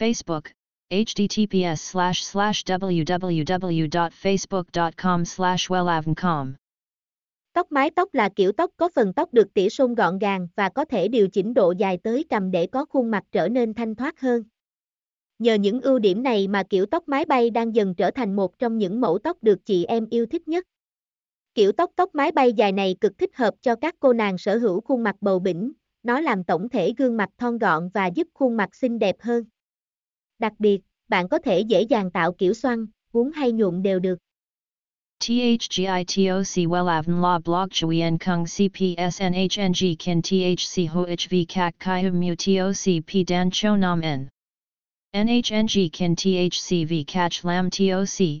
Facebook, https slash slash www.facebook.com slash wellavncom. Tóc mái tóc là kiểu tóc có phần tóc được tỉa sôn gọn gàng và có thể điều chỉnh độ dài tới cầm để có khuôn mặt trở nên thanh thoát hơn. Nhờ những ưu điểm này mà kiểu tóc mái bay đang dần trở thành một trong những mẫu tóc được chị em yêu thích nhất. Kiểu tóc tóc mái bay dài này cực thích hợp cho các cô nàng sở hữu khuôn mặt bầu bỉnh, nó làm tổng thể gương mặt thon gọn và giúp khuôn mặt xinh đẹp hơn. Đặc biệt, bạn có thể dễ dàng tạo kiểu xoăn, cuốn hay nhuộm đều được. THGITOC WELAVN La Blog Chuyen Kung CPSNHNG Kin THC HOHV CAC CHI Hum Mu TOC P Dan Cho Nam N NHNG Kin THC v Catch Lam TOC